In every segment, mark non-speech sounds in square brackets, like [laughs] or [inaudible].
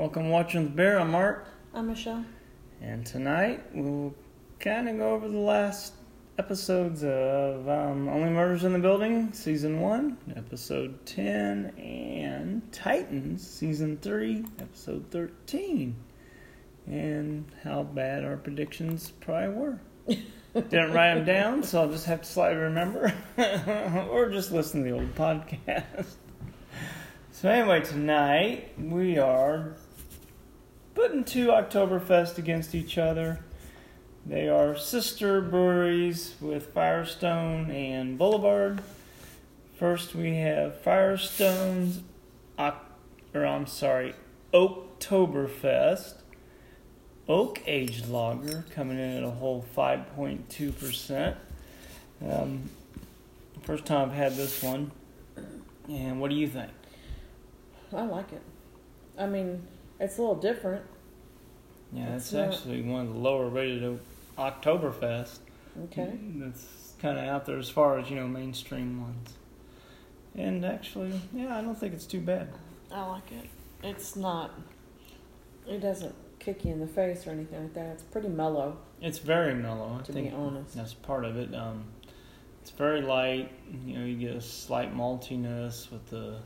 Welcome watching the bear. I'm Mark, I'm Michelle. and tonight we'll kind of go over the last episodes of um, Only Murders in the Building, season one, episode ten, and Titans, season three, episode thirteen, and how bad our predictions probably were. [laughs] Didn't write them down, so I'll just have to slightly remember, [laughs] or just listen to the old podcast. So anyway, tonight we are putting two Oktoberfest against each other. They are sister breweries with Firestone and Boulevard. First, we have Firestone's, or I'm sorry, Oktoberfest oak aged lager coming in at a whole 5.2%. Um, first time I've had this one. And what do you think? I like it. I mean, it's a little different. Yeah, It's it's not- actually one of the lower rated Oktoberfest. Okay. That's kind of out there as far as, you know, mainstream ones. And actually, yeah, I don't think it's too bad. I like it. It's not. It doesn't kick you in the face or anything like that. It's pretty mellow, It's very mellow. I to think be honest. that's part of it. Um, it's very light. You know, you get a slight maltiness with a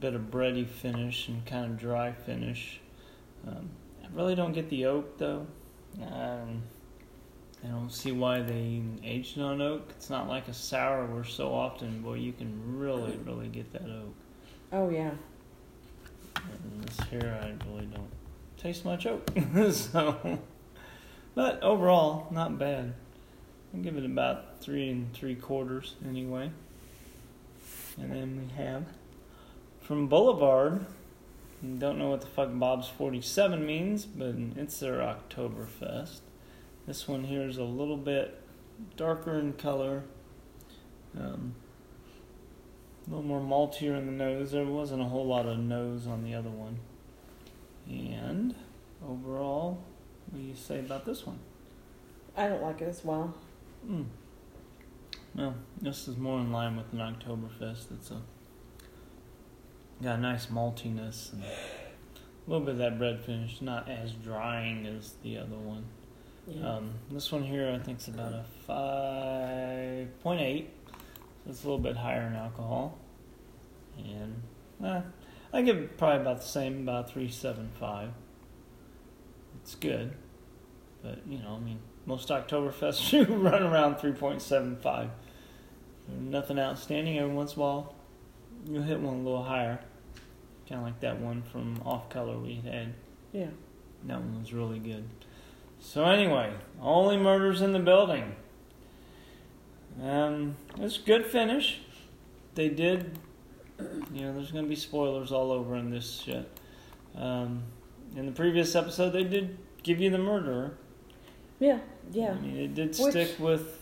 bit of bready finish and kind of dry finish. Um, I really don't get the oak though. Um, I don't see why they aged it on oak. It's not like a sour where so often, boy, you can really, really get that oak. Oh yeah. And this here, I really don't taste much oak. [laughs] so, but overall, not bad. I'll give it about three and three quarters anyway. And then we have from Boulevard. Don't know what the fuck Bob's 47 means, but it's their Oktoberfest. This one here is a little bit darker in color. Um, a little more maltier in the nose. There wasn't a whole lot of nose on the other one. And overall, what do you say about this one? I don't like it as well. Mm. Well, this is more in line with an Oktoberfest. It's a got a nice maltiness and a little bit of that bread finish. Not as drying as the other one. Yeah. Um, this one here, I think, is about a five point eight. So it's a little bit higher in alcohol, and eh, I give it probably about the same, about three seven five. It's good, but you know, I mean, most Oktoberfest you [laughs] run around three point seven five. Nothing outstanding. Every once in a while, you'll hit one a little higher, kind of like that one from Off Color we had. yeah. That one was really good. So anyway, only murders in the building. Um, it's a good finish. They did, you know, there's going to be spoilers all over in this shit. Um, in the previous episode, they did give you the murderer. Yeah. Yeah. I mean, it did Which- stick with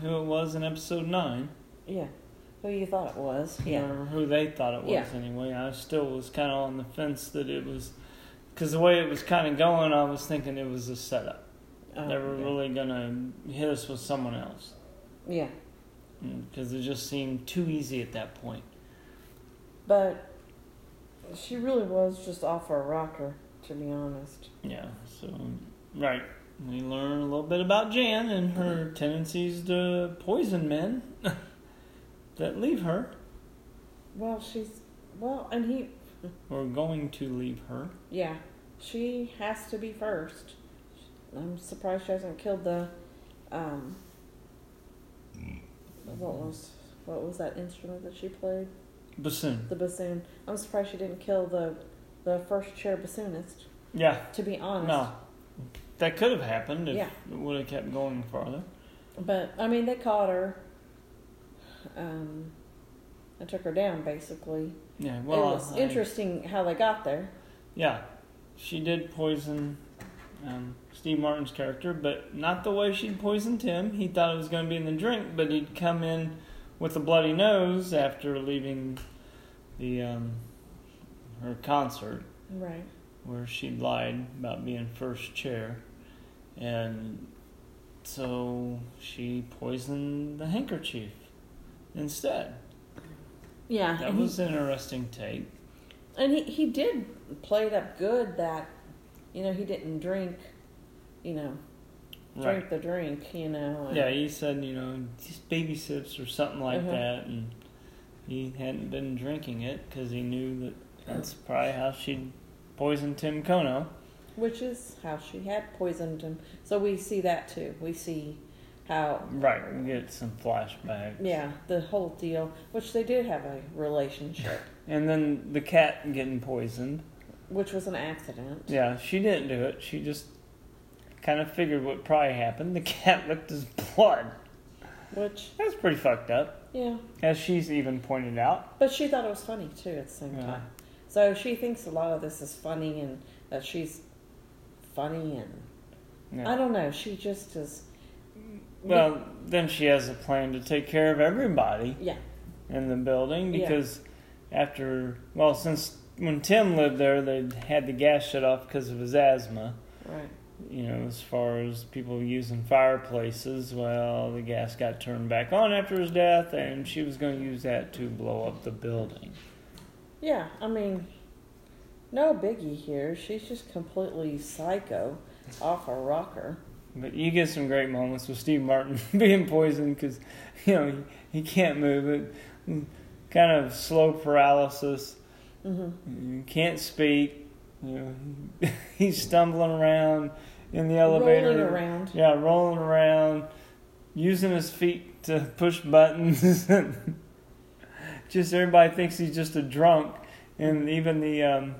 who it was in episode nine, Yeah. Who you thought it was? Yeah. or who they thought it was Yeah. anyway. I still was kind of on the fence that it was, because the way it was kind of going, I was thinking it was a setup. Oh, they were yeah. really gonna hit us with someone else Yeah. Mm, because it just seemed too easy at that point. But she really was just off for a rocker, to be honest. Yeah. So right, we learn a little bit about Jan and her tendencies to poison men [laughs] that leave her Well, she's well, and he. or going to leave her. Yeah, she has to be first. I'm surprised she hasn't killed the. Um, what was what was that instrument that she played? Bassoon. The bassoon. I'm surprised she didn't kill the the first chair bassoonist. Yeah. To be honest. No. That could have happened if Yeah. it would have kept going farther. But I mean, they caught her. Um, and took her down basically. Yeah. Well, it was I- interesting how they got there. Yeah, she did poison um, Steve Martin's character, but not the way she poisoned him. He thought it was going to be in the drink, but he'd come in with a bloody nose after leaving the um, her concert, Right. where she lied about being first chair, and so she poisoned the handkerchief instead. Yeah. That and he- was an interesting take. And he, he did play it up good that, you know, he didn't drink, you know, drink Right. the drink, you know. and- Yeah, he said, you know, just baby sips or something like Uh-huh. that, and he hadn't been drinking it because he knew that that's probably how she'd poisoned Tim Kono. Which is how she had poisoned him. So we see that too. We see how, Right, we get some flashbacks. yeah, the whole deal, which they did have a relationship, And then the cat getting poisoned. which was an accident. Yeah, she didn't do it. She just kind of figured what probably happened. The cat licked his blood. Which, That's pretty fucked up, yeah. as she's even pointed out. But she thought it was funny too at the same Yeah. time. So she thinks a lot of this is funny and that she's funny and Yeah. I don't know. She just is. Well, then she has a plan to take care of everybody Yeah. in the building Yeah. because after, well, since when Tim lived there, they had the gas shut off because of his asthma. Right. You know, as far as people using fireplaces, well, the gas got turned back on after his death, and she was going to use that to blow up the building. Yeah. I mean, no biggie here. She's just completely psycho, off a rocker. But you get some great moments with Steve Martin [laughs] being poisoned because, you know, he, he can't move it. Kind of slow paralysis. Mm-hmm. You can't speak. You know, [laughs] he's stumbling around in the elevator. Rolling around. Yeah, rolling around, using his feet to push buttons. [laughs] just everybody thinks he's just a drunk, and even the um,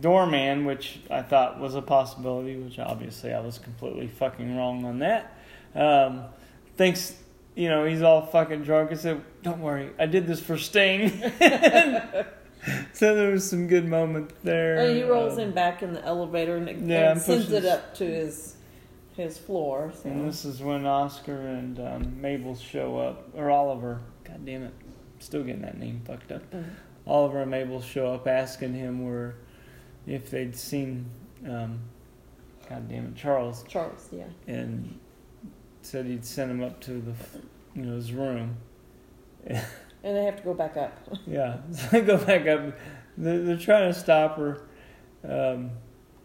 doorman, which I thought was a possibility, which obviously I was completely fucking wrong on that. Um, thinks you know he's all fucking drunk. I said, "Don't worry, I did this for Sting." [laughs] so there was some good moments there. And he rolls Um, in back in the elevator and, Yeah, and sends it up to his his floor. So. And this is when Oscar and um, Mabel show up, or Oliver. God damn it, still getting that name fucked up. Mhm. Oliver and Mabel show up asking him where, if they'd seen, um, God damn it, Charles, Charles, yeah. and said he'd sent him up to the, you know, his room. And they have to go back up. [laughs] Yeah, [laughs] so they go back up. They're, they're trying to stop her, um,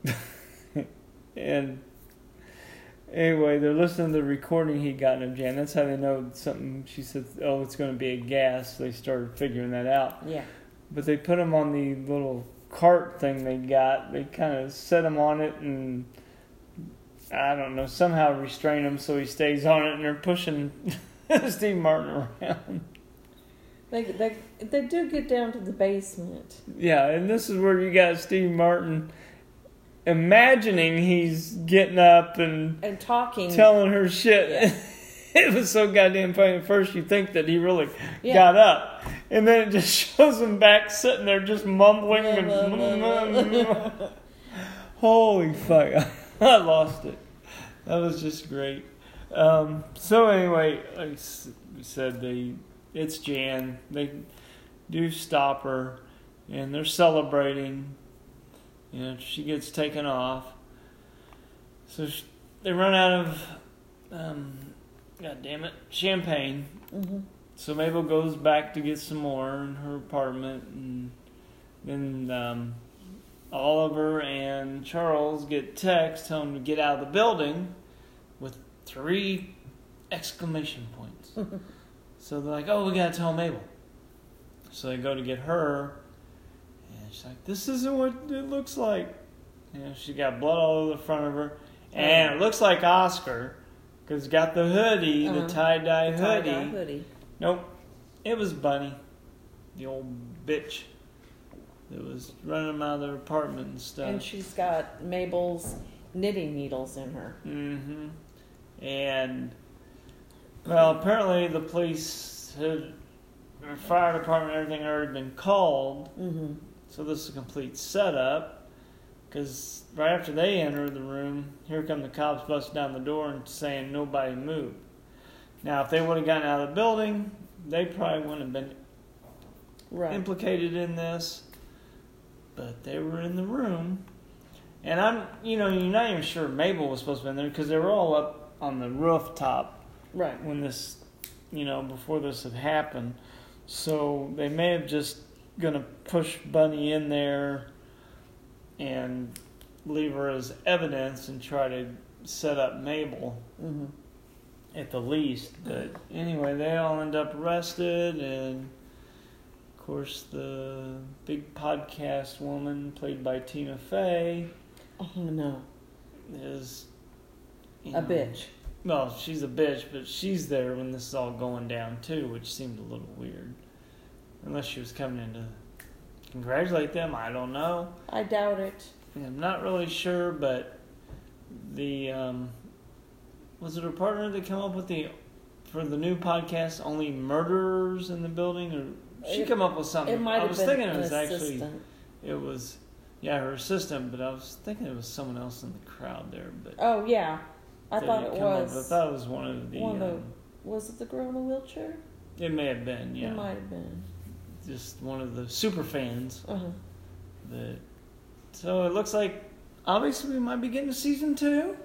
[laughs] and anyway, they're listening to the recording he got of Jan. That's how they know something. She said, "Oh, it's going to be a gas." They started figuring that out, Yeah. but they put him on the little cart thing they got. They kind of set him on it and. I don't know, somehow restrain him so he stays on it, and they're pushing [laughs] Steve Martin around. They, they they do get down to the basement. Yeah, and this is where you got Steve Martin imagining he's getting up and And talking. telling her shit. Yeah. [laughs] [laughs] it was so goddamn funny. At first, you think that he really Yeah. got up, and then it just [laughs] shows him back sitting there just mumbling. and [laughs] Holy fuck! I lost it. That was just great. Um, so anyway, like I s- said, they it's Jan. They do stop her, and they're celebrating. You know, she gets taken off. So sh- they run out of, um, god damn it, champagne. hmm So Mabel goes back to get some more in her apartment, and then um, Oliver and Charles get text telling them to get out of the building with three exclamation points. [laughs] so they're like, "Oh, we gotta tell Mabel." So they go to get her, and she's like, "This isn't what it looks like." You know, she got blood all over the front of her, and it looks like Oscar. Cause got the hoodie, Uh-huh. the tie dye hoodie. Tie-dye hoodie. Nope. It was Bunny, the old bitch that was running them out of their apartment and stuff. And she's got Mabel's knitting needles in her. Mm-hmm. And well, apparently the police had, fire department, everything had already been called. Mm-hmm. So this is a complete setup. Because right after they enter the room, here come the cops busting down the door and saying nobody moved. Now, if they would have gotten out of the building, they probably wouldn't have been Right. implicated in this, but they were in the room. And I'm, you know, you're not even sure Mabel was supposed to be in there because they were all up on the rooftop right. when this, you know, before this had happened. So they may have just gonna push Bunny in there and leave her as evidence and try to set up Mabel hmm at the least. But anyway, they all end up arrested, and of course, the big podcast woman, played by Tina Fey, Oh no, is a know, bitch. Well, she's a bitch, but she's there when this is all going down too, which seemed a little weird. Unless she was coming in to congratulate them, I don't know. I doubt it. I'm not really sure, but the um, was it her partner that came up with the for the new podcast only murderers in the building, or she It- come up with something? It might I have was been thinking it was actually it was yeah her assistant, but I was thinking it was someone else in the crowd there. But Oh yeah, I thought it come up- was. I thought it was one of the. one of- um, Was it the girl in the wheelchair? it may have been yeah, It might have been. Just one of the super fans Uh huh. that. So it looks like obviously we might be getting a season two.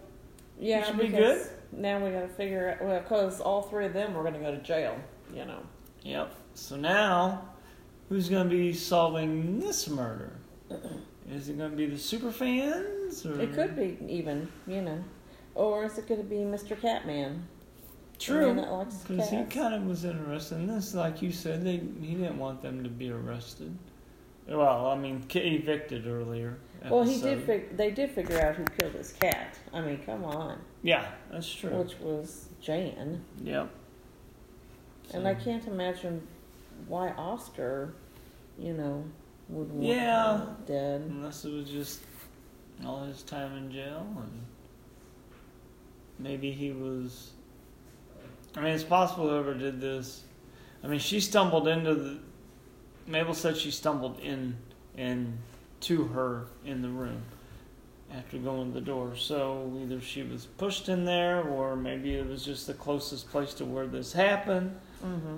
Yeah, should be because Now we got to figure out well, because all three of them were going to go to jail. You know. Yep. So now, who's going to be solving this murder? [clears throat] Is it going to be the super fans? Or? It could be even. You know. Or is it going to be Mr. Catman? The True. man that likes Because he kind of was interested in this. Like you said, they he didn't want them to be arrested. Well, I mean, ki- evicted earlier. Well, he did. episode. Fig- they did figure out who killed his cat. I mean, come on, Yeah, that's true. which was Jan. Yep. And So- I can't imagine why Oscar, you know, would want Yeah. dead. Unless it was just all his time in jail and maybe he was I mean it's possible whoever did this I mean she stumbled into the Mabel said she stumbled in in to her in the room after going to the door. So either she was pushed in there or maybe it was just the closest place to where this happened. Mm-hmm.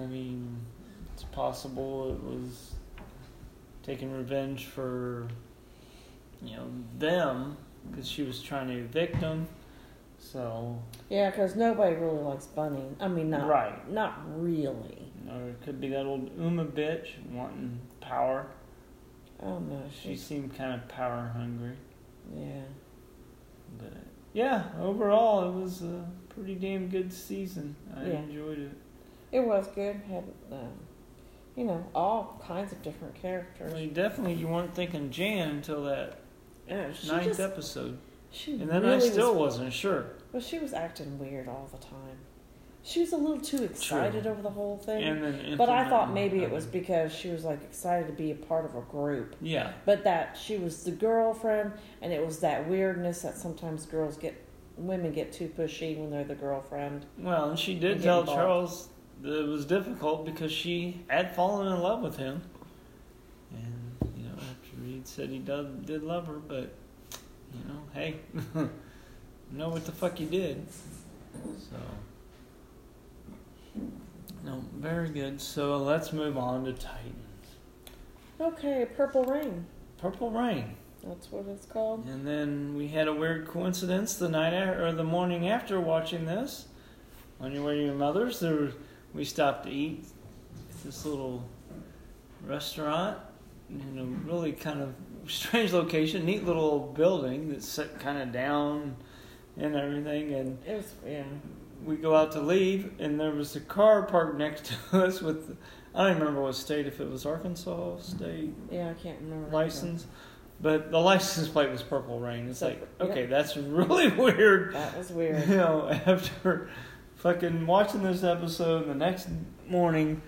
I mean, it's possible it was taking revenge for, you know, them because she was trying to evict them. So, Yeah, because nobody really likes Bunny. I mean, not Right. not really. or it could be that old Uma bitch wanting power. Oh no, She she's seemed kind of power hungry. yeah. But yeah, overall, it was a pretty damn good season. I Yeah. enjoyed it. It was good. Had um, you know all kinds of different characters. Well, you definitely you weren't thinking Jan until that Yeah, ninth just, episode, she and then really I still was, wasn't sure. Well, she was acting weird all the time. She was a little too excited over the whole thing. And then but I thought maybe it was because she was like excited to be a part of a group. Yeah, But that she was the girlfriend, and it was that weirdness that sometimes girls get, women get too pushy when they're the girlfriend. well, and she did get tell involved. Charles that it was difficult because she had fallen in love with him, and you know after Reed said he did did love her, but you know, hey, [laughs] know what the fuck you did. So, no, very good. So let's move on to Titans. Okay, Purple Rain. Purple Rain. That's what it's called. And then we had a weird coincidence the night or the morning after watching this. On your way to your mother's, there was, we stopped to eat at this little restaurant in a really kind of strange location, neat little building that's set kind of down and everything. And It was yeah. we go out to leave, and there was a car parked next to [laughs] us with I don't remember what state, if it was Arkansas state Yeah, I can't remember. license, but the license plate was Purple Rain. It's So, like, okay, that's really [laughs] weird. That was weird. You know, after fucking watching this episode, the next morning,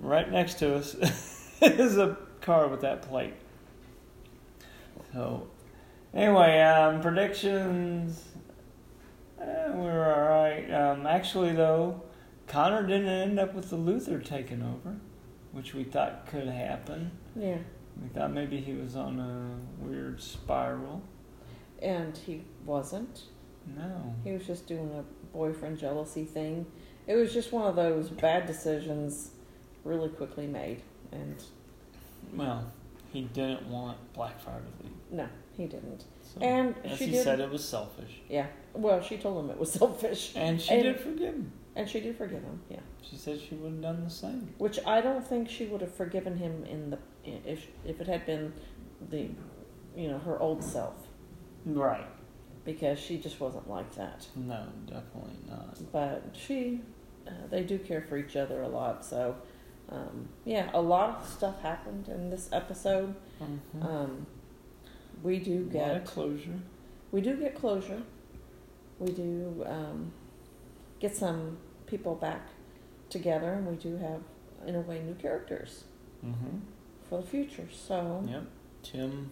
right next to us [laughs] is a car with that plate. So, anyway, um, predictions. Eh, we were all right. Um, actually, though, Connor didn't end up with the Luthor taking over, which we thought could happen. Yeah, We thought maybe he was on a weird spiral. and he wasn't. No. He was just doing a boyfriend jealousy thing. It was just one of those bad decisions, really quickly made. And Well, he didn't want Blackfire to leave. No, he didn't. So, And she he did- said, it was selfish. Yeah. Well, she told him it was [laughs] selfish. And she And- did forgive him. And she did forgive him, yeah. She said she would have done the same. Which I don't think she would have forgiven him in the if if it had been the you know her old self Right. because she just wasn't like that. No, definitely not. But she, uh, they do care for each other a lot. So um, yeah, a lot of stuff happened in this episode. Mhm. Um, we do A get closure. we do get closure. We do um, get some people back together, and we do have, in a way, new characters Mm-hmm. for the future. So Yep. Tim.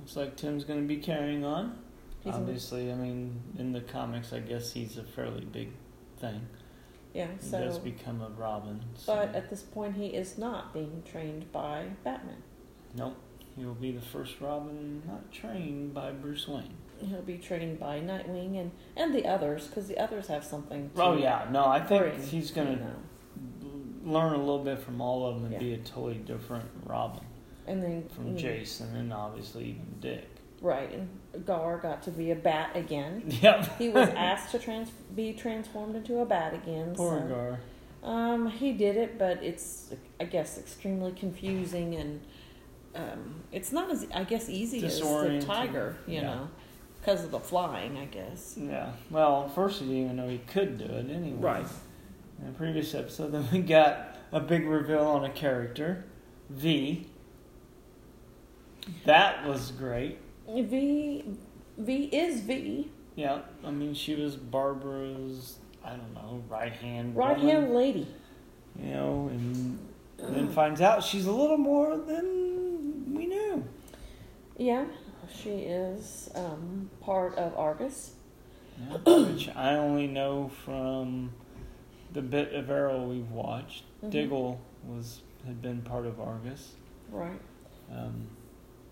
Looks like Tim's going to be carrying on. he's Obviously, I mean, in the comics, I guess he's a fairly big thing. yeah. He So, does become a Robin. So. but at this point, he is not being trained by Batman. nope. He will be the first Robin not trained by Bruce Wayne. He'll be trained by Nightwing and and the others because the others have something. To do. Oh yeah, no, I think bring, he's gonna know. learn a little bit from all of them and Yeah. be a totally different Robin And then from you know, Jason and obviously even Dick. Right, and Gar got to be a bat again. [laughs] Yep. He was asked to trans- be transformed into a bat again. Poor so, Gar. Um, he did it, but it's I guess extremely confusing and um, it's not as I guess easy as the tiger, you yeah. know, because of the flying. I guess. Yeah. Well, first he didn't even know he could do it anyway. Right. In the previous episode, [laughs] then we got a big reveal on a character, V. That was great. V V is V, Yeah, I mean she was Barbara's I don't know right hand right hand lady. you know, and then finds out she's a little more than we knew. Yeah, she is um, part of Argus. Yeah, which I only know from the bit of Arrow we've watched. Mhm. Diggle was had been part of Argus. Right. Um,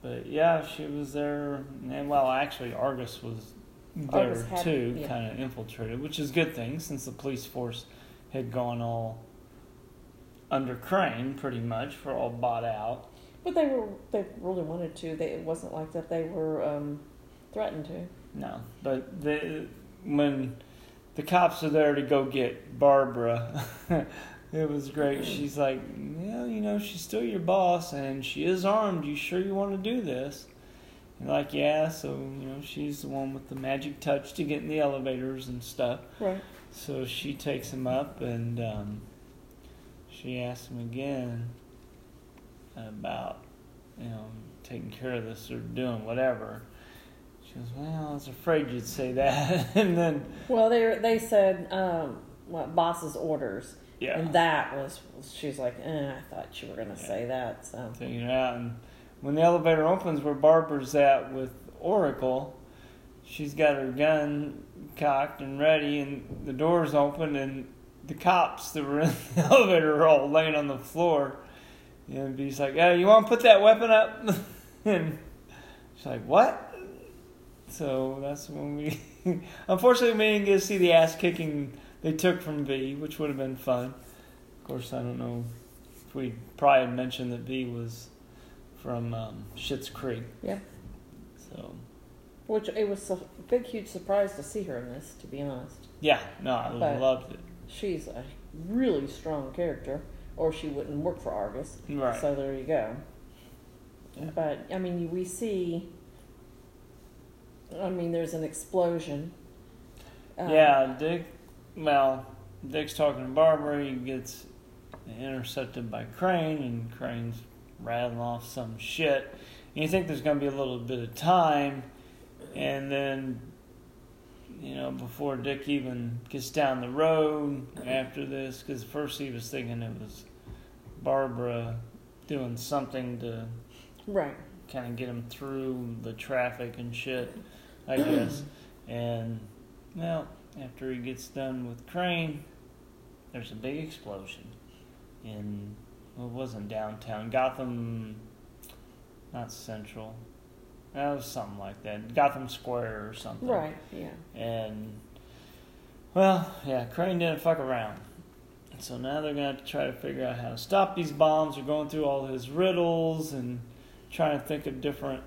but yeah, she was there, and well, actually, Argus was there Argus had- too, yeah. kind of infiltrated, which is a good thing since the police force had gone all under Crane, pretty much, for all bought out. But they were they really wanted to. They it wasn't like that they were um, threatened to. No, but the when the cops are there to go get Barbara, [laughs] it was great. [clears throat] She's like, well, you know, she's still your boss, and she is armed. You sure you want to do this?" And like, yeah. So you know, she's the one with the magic touch to get in the elevators and stuff. Right. So she takes him up, and um, she asks him again about you know taking care of this or doing whatever. She goes, "Well, I was afraid you'd say that," [laughs] and then Well, they they said um, what boss's orders, yeah, and that was she's like, eh, I thought you were gonna Yeah. say that. So taking it out. And when the elevator opens, where Barbara's at with Oracle, she's got her gun cocked and ready, and the doors open, and the cops that were in the [laughs] elevator are all laying on the floor. And he's like, "Yeah, you want to put that weapon up?" [laughs] and she's like, "What?" So that's when we, [laughs] unfortunately, we didn't get to see the ass kicking they took from V, which would have been fun. Of course, I don't know if we probably had mentioned that V was from um, Schitt's Creek. Yeah. So which it was a big huge surprise to see her in this. To be honest, yeah, no, I But- loved it. she's a really strong character, or she wouldn't work for Argus. Right. So there you go. Yeah. But I mean, we see. I mean, there's an explosion. Um, yeah, Dick. Well, Dick's talking to Barbara. He gets intercepted by Crane, and Crane's rattling off some shit. And you think there's going to be a little bit of time, and then, you know, before Dick even gets down the road after this, because first he was thinking it was Barbara doing something to Right. kind of get him through the traffic and shit, I guess. [clears throat] and well, after he gets done with Crane, there's a big explosion in well, it wasn't downtown Gotham, not Central. That was something like that, Gotham Square or something. Right. Yeah. And well, yeah, Crane didn't fuck around. So now they're gonna have to try to figure out how to stop these bombs. They're going through all his riddles and trying to think of different,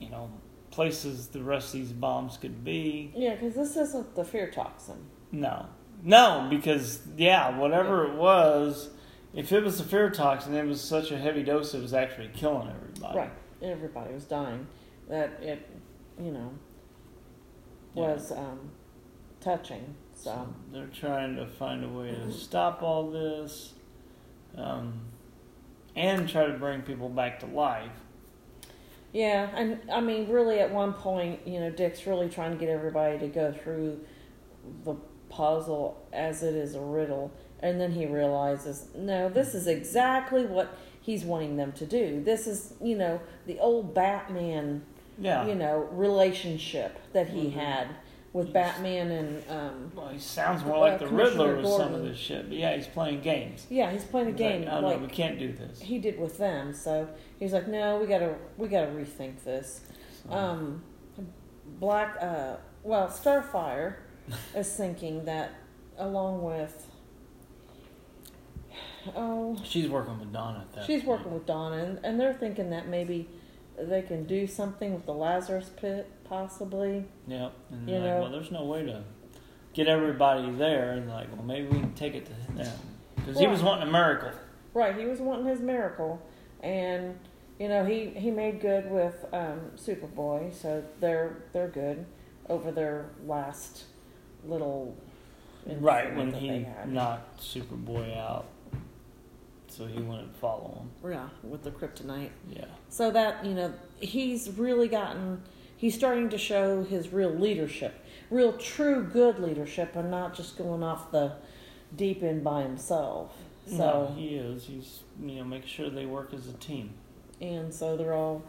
you know, places the rest of these bombs could be. Yeah, because this isn't the fear toxin. No, No, because yeah, whatever it was, if it was the fear toxin, it was such a heavy dose it was actually killing everybody. Right. Everybody was dying. That it, you know, Yeah. was um, touching. So, So they're trying to find a way to stop all this, um, and try to bring people back to life. yeah, and I mean, really, at one point, you know, Dick's really trying to get everybody to go through the puzzle as it is a riddle, and then he realizes, no, this is exactly what he's wanting them to do. This is, you know, the old Batman, Yeah. you know, relationship that he Mhm. had with Yes. Batman and um, Well, he sounds more Uh, like the Riddler with some of this shit. But yeah, he's playing games. yeah, he's playing a He's game Like, oh like no, we can't do this. he did with them. So he's like, no, we gotta we gotta rethink this. So, Um, Black, uh, well, Starfire [laughs] is thinking that along with oh, she's working with Donna at that. she's point. working with Donna, and, and they're thinking that maybe they can do something with the Lazarus Pit, possibly. Yep. And You like, know. well, there's no way to get everybody there. And like, well, maybe we can take it to them because he was wanting a miracle. Right, he was wanting his miracle, and you know he he made good with um, Superboy, so they're they're good over their last little Right when he knocked Superboy out, so he wouldn't follow him. yeah with the kryptonite. Yeah. So that you know he's really gotten he's starting to show his real leadership, real true good leadership, and not just going off the deep end by himself. So no, he is. He's you know making sure they work as a team. And so they're all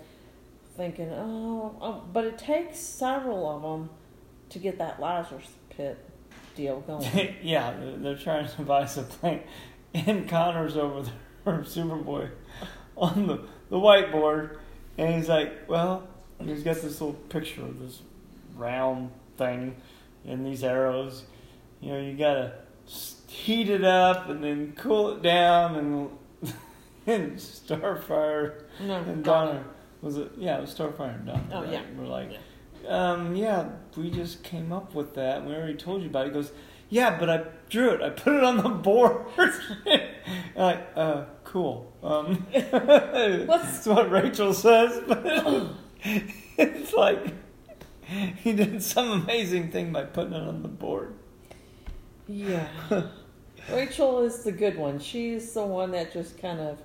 thinking, oh, oh, but it takes several of them to get that Lazarus pit deal [laughs] going. yeah, they're, trying to buy a plan, [laughs] and Connor's over there, or Superboy, on the the whiteboard, and he's like, well, he's got this little picture of this round thing, and these arrows. You know, you gotta heat it up and then cool it down, and [laughs] and Starfire no, and Donna was it? Yeah, it was Starfire and Donna. Oh, right? yeah. We're like, um, yeah, we just came up with that. We already told you about it. He goes, yeah, but I drew it. I put it on the board. [laughs] Like, uh, cool. Um, [laughs] that's what Rachel says. But [laughs] it's like he did some amazing thing by putting it on the board. Yeah. Rachel is the good one. She's the one that just kind of,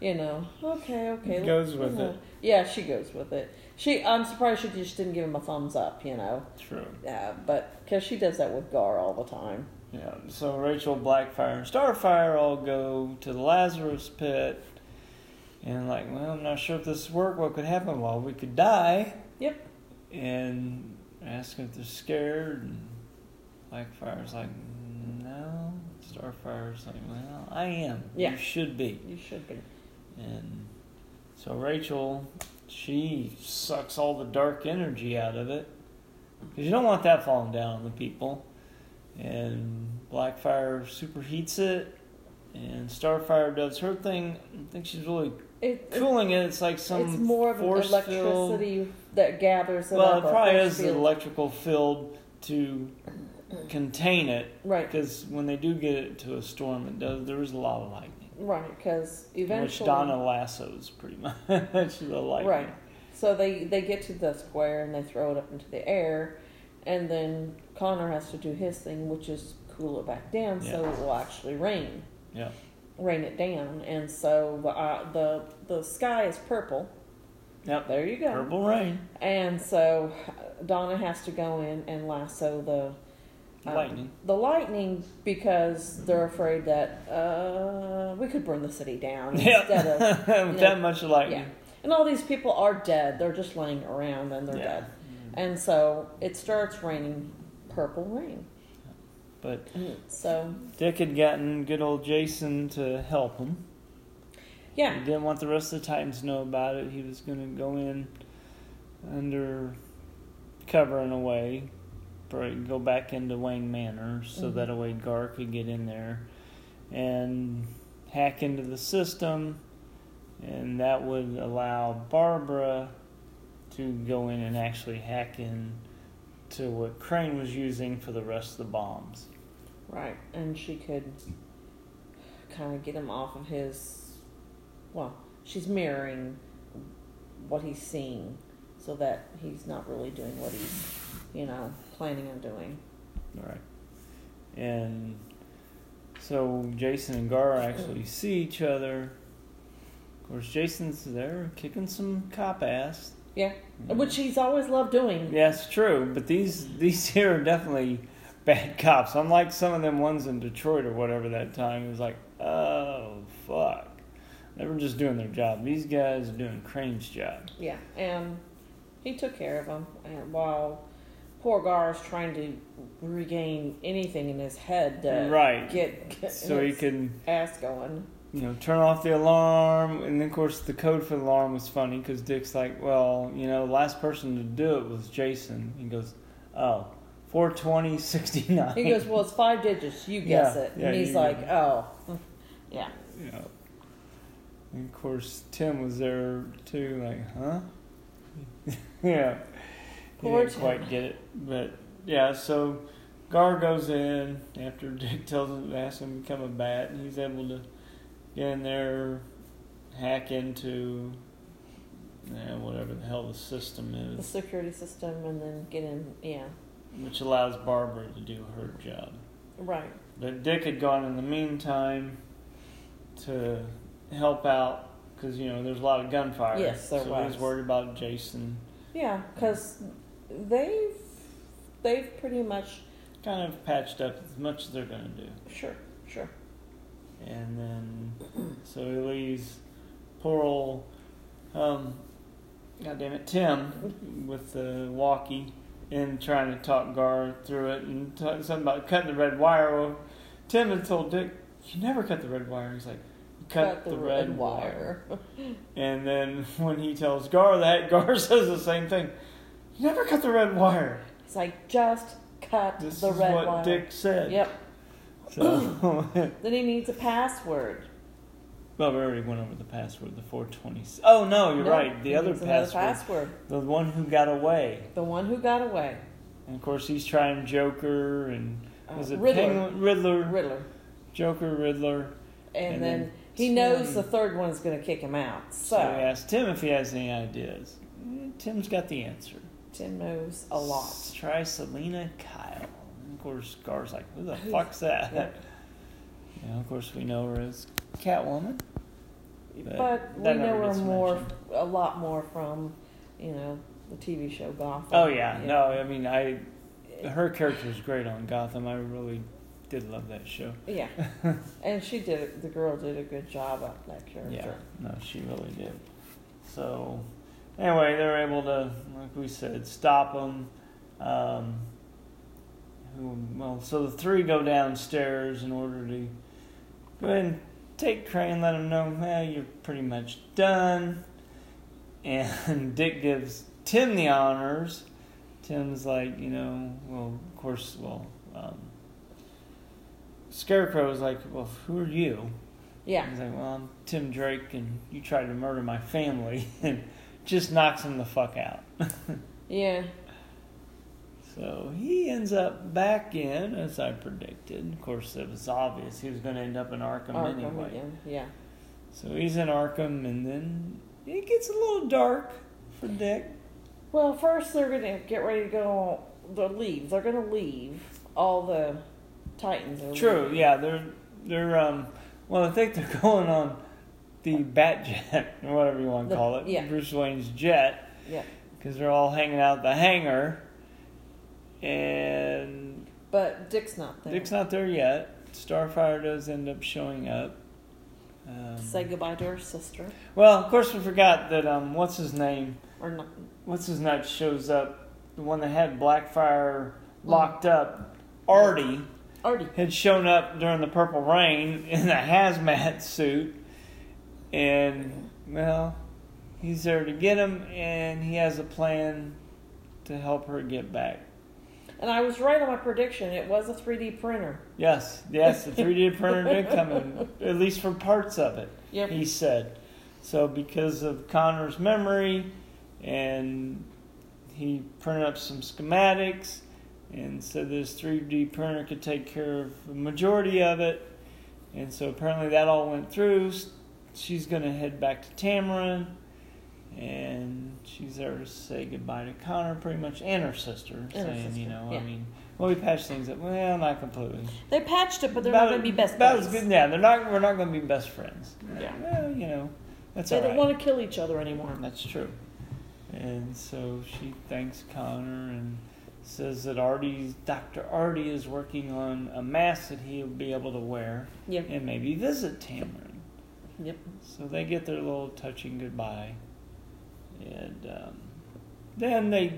you know, okay, okay. Goes with uh, it. Yeah, she goes with it. She, I'm surprised she just didn't give him a thumbs up, you know. True. Yeah, but because she does that with Gar all the time. Yeah, so Rachel, Blackfire, and Starfire all go to the Lazarus pit. And like, well, I'm not sure if this work. What could happen? Well, we could die. Yep. And ask if they're scared. And Blackfire's like, no. Starfire's like, well, I am. Yeah. You should be. You should be. And so Rachel, she sucks all the dark energy out of it. Because you don't want that falling down on the people. And Blackfire superheats it. And Starfire does her thing. I think she's really It, cooling it. It's like some it's more of an force electricity that gathers it Well, it probably is the field. electrical field to contain it. Right, Because when they do get it to a storm, it does. There is a lot of lightning. right, because Which eventually, Donna lassos pretty [laughs] much the lightning. right. So they they get to the square and they throw it up into the air, and then Connor has to do his thing, which is cool it back down so it will actually rain, Yeah. rain it down, and so the uh, the the sky is purple. Yep. There you go. Purple rain. And so Donna has to go in and lasso the um, Lightning. the lightning because they're afraid that uh, we could burn the city down instead of [laughs] know, that much lightning. yeah. And all these people are dead. They're just laying around and they're Yeah. dead. And so it starts raining purple rain. But So Dick had gotten good old Jason to help him. yeah, He didn't want the rest of the Titans to know about it. He was going to go in under cover in a way, probably go back into Wayne Manor so Mhm. that a way Gar could get in there and hack into the system, and that would allow Barbara to go in and actually hack in to what Crane was using for the rest of the bombs. Right, and she could kind of get him off of his. Well, she's mirroring what he's seeing, so that he's not really doing what he's, you know, planning on doing. Right. And so Jason and Gar actually see each other. Of course, Jason's there kicking some cop ass. Yeah, mm-hmm. which he's always loved doing. Yeah, it's true. But these these here are definitely bad [laughs] cops. Unlike some of them ones in Detroit or whatever that time. It was like, oh fuck. They were just doing their job. These guys are doing Crane's job. Yeah, and he took care of him. And while poor Gar's trying to regain anything in his head to Right. get, get So he can ass going. You know, turn off the alarm. And then, of course, the code for the alarm was funny because Dick's like, well, you know, the last person to do it was Jason. He goes, oh, 420, 69. He goes, "Well, it's five digits. You guess Yeah, it." yeah, and he's like, "Oh, yeah." know. And, of course, Tim was there too, like, huh? [laughs] yeah. He Poor didn't quite get it. But, yeah, so Gar goes in after Dick tells him, to ask him to become a bat, and he's able to get in there, hack into yeah, whatever the hell the system is. The is, security system, and then get in. Yeah, which allows Barbara to do her job. right. But Dick had gone in the meantime to help out because you know there's a lot of gunfire. Yes, there so was. he's worried about Jason. Yeah, because they've they've pretty much Kind of patched up as much as they're gonna do, sure sure. And then so he leaves poor old um, God damn it, Tim with the walkie and trying to talk Gar through it and talk something about cutting the red wire. Well, Tim had told Dick, "You never cut the red wire." He's like, "Cut, the, red, wire." [laughs] And then when he tells Gar that, [laughs] Gar says the same thing. You never cut the red wire. It's like just cut This the is red what wire. Dick said. Yep. So, [laughs] Then he needs a password. well, we already went over the password, the 420. Oh no, you're No, right. The other password, password. the one who got away. The one who got away. And of course, he's trying Joker and Uh, was it Riddler. Penguin, Riddler, Riddler. Joker, Riddler. And, And then, then he Tim. knows the third one's going to kick him out. So, So, he asked Tim if he has any ideas. Eh, Tim's got the answer. Tim knows a lot. Try Selina Kyle. Course, Gar's like, who the [laughs] fuck's that? yeah. [laughs] You know, of course, we know her as Catwoman. But But we know her more, mentioned. a lot more from, you know, the TV show Gotham. Oh yeah, no, I mean, I her character was great on Gotham. I really did love that show. Yeah, [laughs] and she did. The girl did a good job of that character. Yeah, no, she really did. So, anyway, they were able to, like we said, stop them. Um, well, so the three go downstairs in order to go ahead and take Crane, let him know, well, you're pretty much done. [laughs] And Dick gives Tim the honors. Tim's like, you know, well, of course, well, um, is like, well, who are you? Yeah, He's like, well, I'm Tim Drake, and you tried to murder my family, [laughs] and just knocks him the fuck out. [laughs] yeah, So he ends up back in, as I predicted. Of course, it was obvious he was going to end up in Arkham, Arkham anyway. again. Yeah, So he's in Arkham, and then it gets a little dark for Dick. Well, first they're gonna get ready to go. They'll leave. They're gonna leave. All the Titans are True, leaving. yeah, they're they're um. Well, I think they're [laughs] going on the Batjet, or whatever you want to The- call it, yeah. Bruce Wayne's jet. Yeah, because they're all hanging out at the hangar, and but Dick's not there. Dick's not there yet. Starfire does end up showing up. Um, Say goodbye to her sister, well, of course, we forgot that um, what's his name? or not? What's his nut shows up? The one that had Blackfire locked up. Artie Artie. had shown up during the Purple Rain in a hazmat suit, and well, he's there to get him, and he has a plan to help her get back. And I was right on my prediction. It was a 3D printer. Yes, yes, the 3D [laughs] printer did come in, at least for parts of it, Yep. he said. So, because of Connor's memory, and he printed up some schematics, and said this 3D printer could take care of the majority of it. And so apparently that all went through. She's going to head back to Tamaran, and she's there to say goodbye to Connor, pretty much, and her sister, And her saying, sister, you know, yeah. I mean, well, we patched things up. Well, not completely. They patched it, but they're About- not going to be best about as good. Yeah, they're not. We're not going to be best friends. Yeah. Well, you know, that's They all don't right. want to kill each other anymore. That's true. And so she thanks Connor and says that Artie, Dr. Artie, is working on a mask that he'll be able to wear Yep. and maybe visit Tamaran. Yep. So they get their little touching goodbye. And um, then they,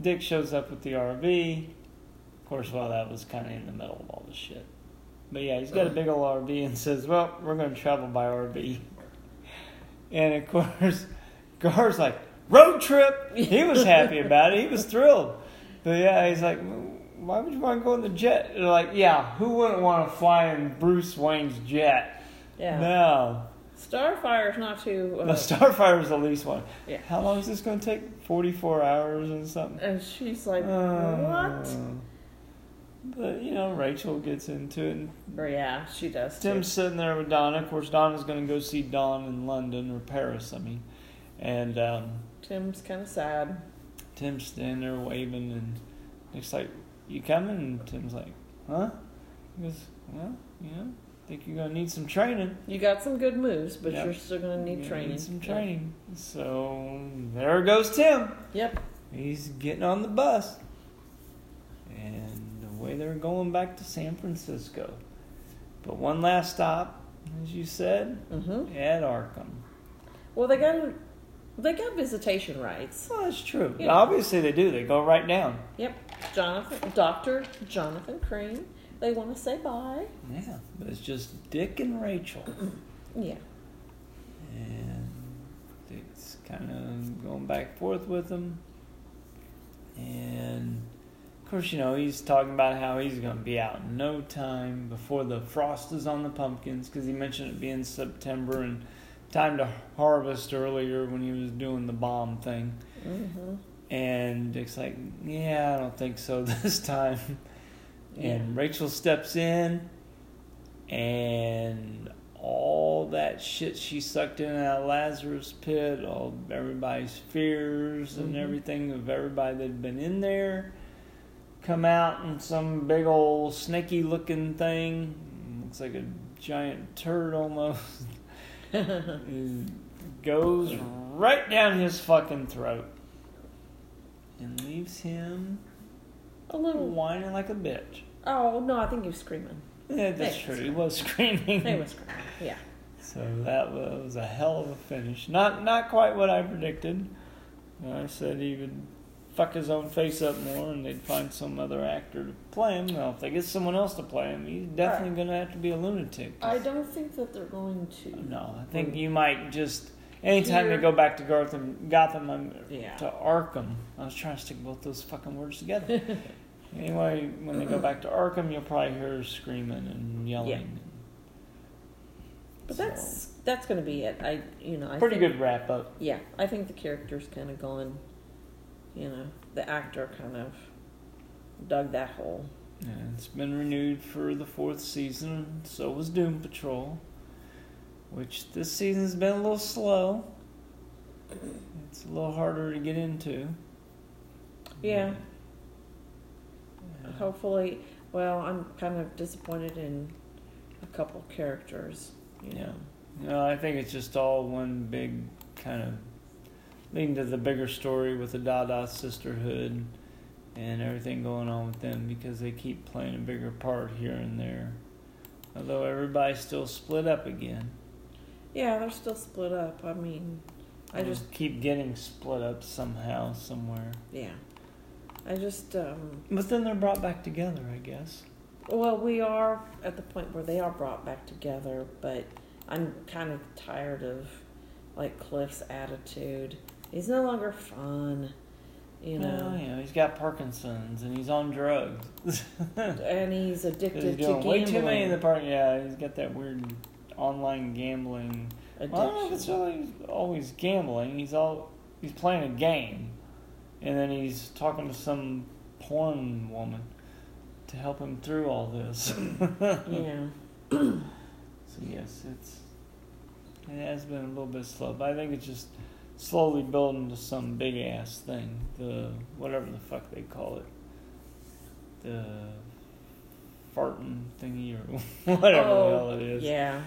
Dick shows up with the RV. Of course, well, that was kind of in the middle of all this shit. But yeah, he's got a big old RV and says, well, we're going to travel by RV. And of course, [laughs] Gar's like, road trip. He was happy about it. He was thrilled. But yeah, he's like, why would you want to go in the jet? They're like, yeah, who wouldn't want to fly in Bruce Wayne's jet? Yeah. No. Starfire's not too. Uh, The Starfire is the least one. Yeah. How long is this going to take? 44 hours and something? and she's like, Uh, what? But, you know, Rachel gets into it. And yeah, she does. Too. Tim's sitting there with Donna. Of course, Donna's going to go see Dawn in London or Paris, I mean. And um, Tim's kind of sad. Tim's standing there waving, and Dick's like, You coming? And Tim's like, Huh? He goes, Well, you know, think you're to need some training. You got some good moves, but Yep. you're still going to need You're training. Need some training. So there goes Tim. Yep. He's getting on the bus. And away they're going back to San Francisco. But one last stop, as you said, Mm-hmm. at Arkham. Well, they got they got visitation rights. Well, that's true. Obviously, they do. They go right down. Yep. Jonathan, Doctor Jonathan Crane. They want to say bye. Yeah. But it's just Dick and Rachel. [clears throat] Yeah. And Dick's kind of going back and forth with them. And of course, you know, he's talking about how he's going to be out in no time before the frost is on the pumpkins because he mentioned it being September and time to harvest earlier when he was doing the bomb thing. Mm-hmm. And Dick's like, Yeah, I don't think so [laughs] this time. And Rachel steps in, and all that shit she sucked in that Lazarus pit, all everybody's fears and Mhm. everything of everybody that'd been in there, come out in some big old snaky looking thing. Looks like a giant turd almost. [laughs] Goes right down his fucking throat and leaves him A little. whining like a bitch. Oh no, I think he was screaming. Yeah, that's true. He was screaming. He was screaming. Yeah. [laughs] So that was a hell of a finish. Not not quite what I predicted. I said he would fuck his own face up more, and they'd find some other actor to play him. Well, if they get someone else to play him, he's definitely going to have to be a lunatic. I don't think that they're going to. No, I think you might just anytime Here- they go back to Gotham, Gotham um, Yeah. to Arkham. I was trying to stick both those fucking words together. [laughs] anyway, when they go back to Arkham, you'll probably hear her screaming and yelling. Yeah. But that's that's going to be it. I you know I pretty think, good wrap up. Yeah, I think the character's kind of gone. You know, the actor kind of dug that hole. Yeah, it's been renewed for the fourth season. So was Doom Patrol, which this season's been a little slow. It's a little harder to get into. Yeah. Yeah. Hopefully, well, I'm kind of disappointed in a couple characters. You Yeah. know. No, I think it's just all one big kind of leading to the bigger story with the Dada sisterhood and everything going on with them because they keep playing a bigger part here and there. Although everybody's still split up again. Yeah, they're still split up. I mean, I They just keep getting split up somehow, somewhere. yeah, I just um. But then they're brought back together, I guess. Well, we are at the point where they are brought back together, but I'm kind of tired of like Cliff's attitude. He's no longer fun, you know, you know, he's got Parkinson's and he's on drugs. [laughs] and he's addicted he's to gambling. way too many of the part. Yeah, he's got that weird online gambling. addiction. Well, I don't know if it's really always gambling. He's all he's playing a game, and then he's talking to some porn woman to help him through all this. [laughs] yeah. So yes, it's it has been a little bit slow, but I think it's just slowly building to some big ass thing. The whatever the fuck they call it, the farting thingy or [laughs] whatever oh, the hell it is. Yeah.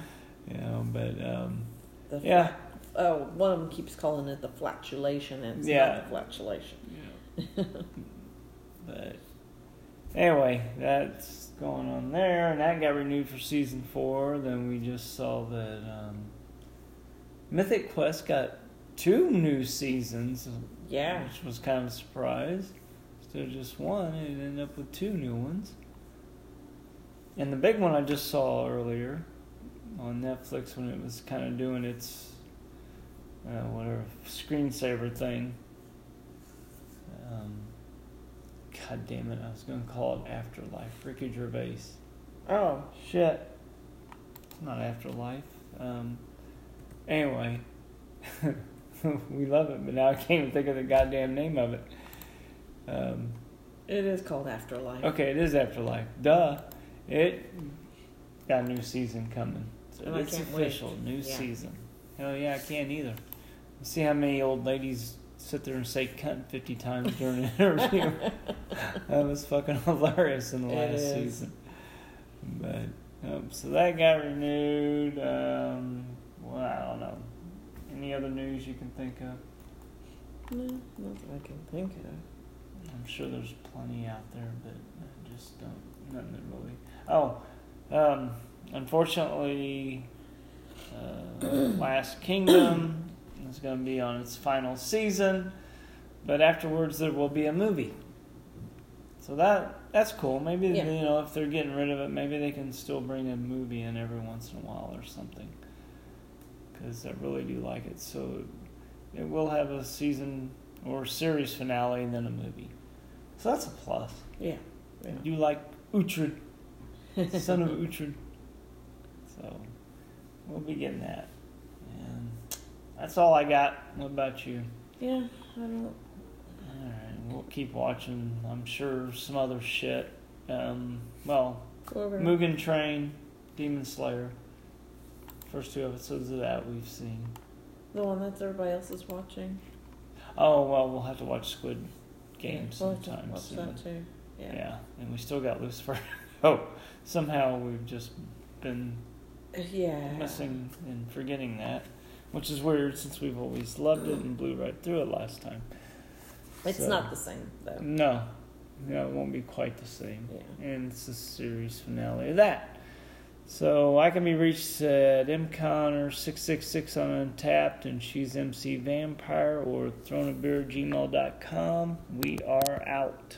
You know, but um, yeah, Oh, one of them keeps calling it the flatulation. and It's Yeah. not the flatulation. yeah. [laughs] but anyway, that's going on there, and that got renewed for season four. Then we just saw that um, Mythic Quest got two new seasons, Yeah. which was kind of a surprise. Instead of just one, it ended up with two new ones. And the big one I just saw earlier on Netflix when it was kind of doing its uh, whatever screensaver thing. Um, God damn it! I was gonna call it Afterlife. Ricky Gervais. Oh. Shit. It's not Afterlife. Um, anyway, [laughs] we love it, but now I can't even think of the goddamn name of it. Um, It is called Afterlife. okay, it is Afterlife. Duh. It got a new season coming. So I it's can't wait. official. New Yeah. season. Hell yeah, I can't either. See how many old ladies sit there and say cunt 50 times during an interview. [laughs] that was fucking hilarious in the It last is. season. But um, so that got renewed. Um, well, I don't know. Any other news you can think of? No, not that I can think of. I'm sure there's plenty out there, but I just don't. Nothing that really. Oh, um, unfortunately, uh, Last Kingdom is going to be on its final season, but afterwards there will be a movie. So that that's cool. Maybe Yeah. you know if they're getting rid of it, maybe they can still bring a movie in every once in a while or something. Because I really do like it. So it will have a season or series finale and then a movie. So that's a plus. Yeah. yeah. You like Uhtred, son of Uhtred. [laughs] So we'll be getting that. And that's all I got. What about you? Yeah, I don't. Alright, we'll keep watching. I'm sure some other shit. Um, well, Over. Mugen Train, Demon Slayer. First two episodes of that we've seen. The one that everybody else is watching. Oh well, we'll have to watch Squid Game Yeah, we'll sometime watch soon. that too. Yeah. Yeah. and we still got Lucifer. [laughs] oh, somehow we've just been Yeah. missing and forgetting that, which is weird since we've always loved it and blew right through it last time. It's So- not the same though. No, no, it won't be quite the same. Yeah. And it's the series finale of that. So I can be reached at mconnor666 on Untappd, and she's MC Vampire or throneofbeer@gmail.com. We are out.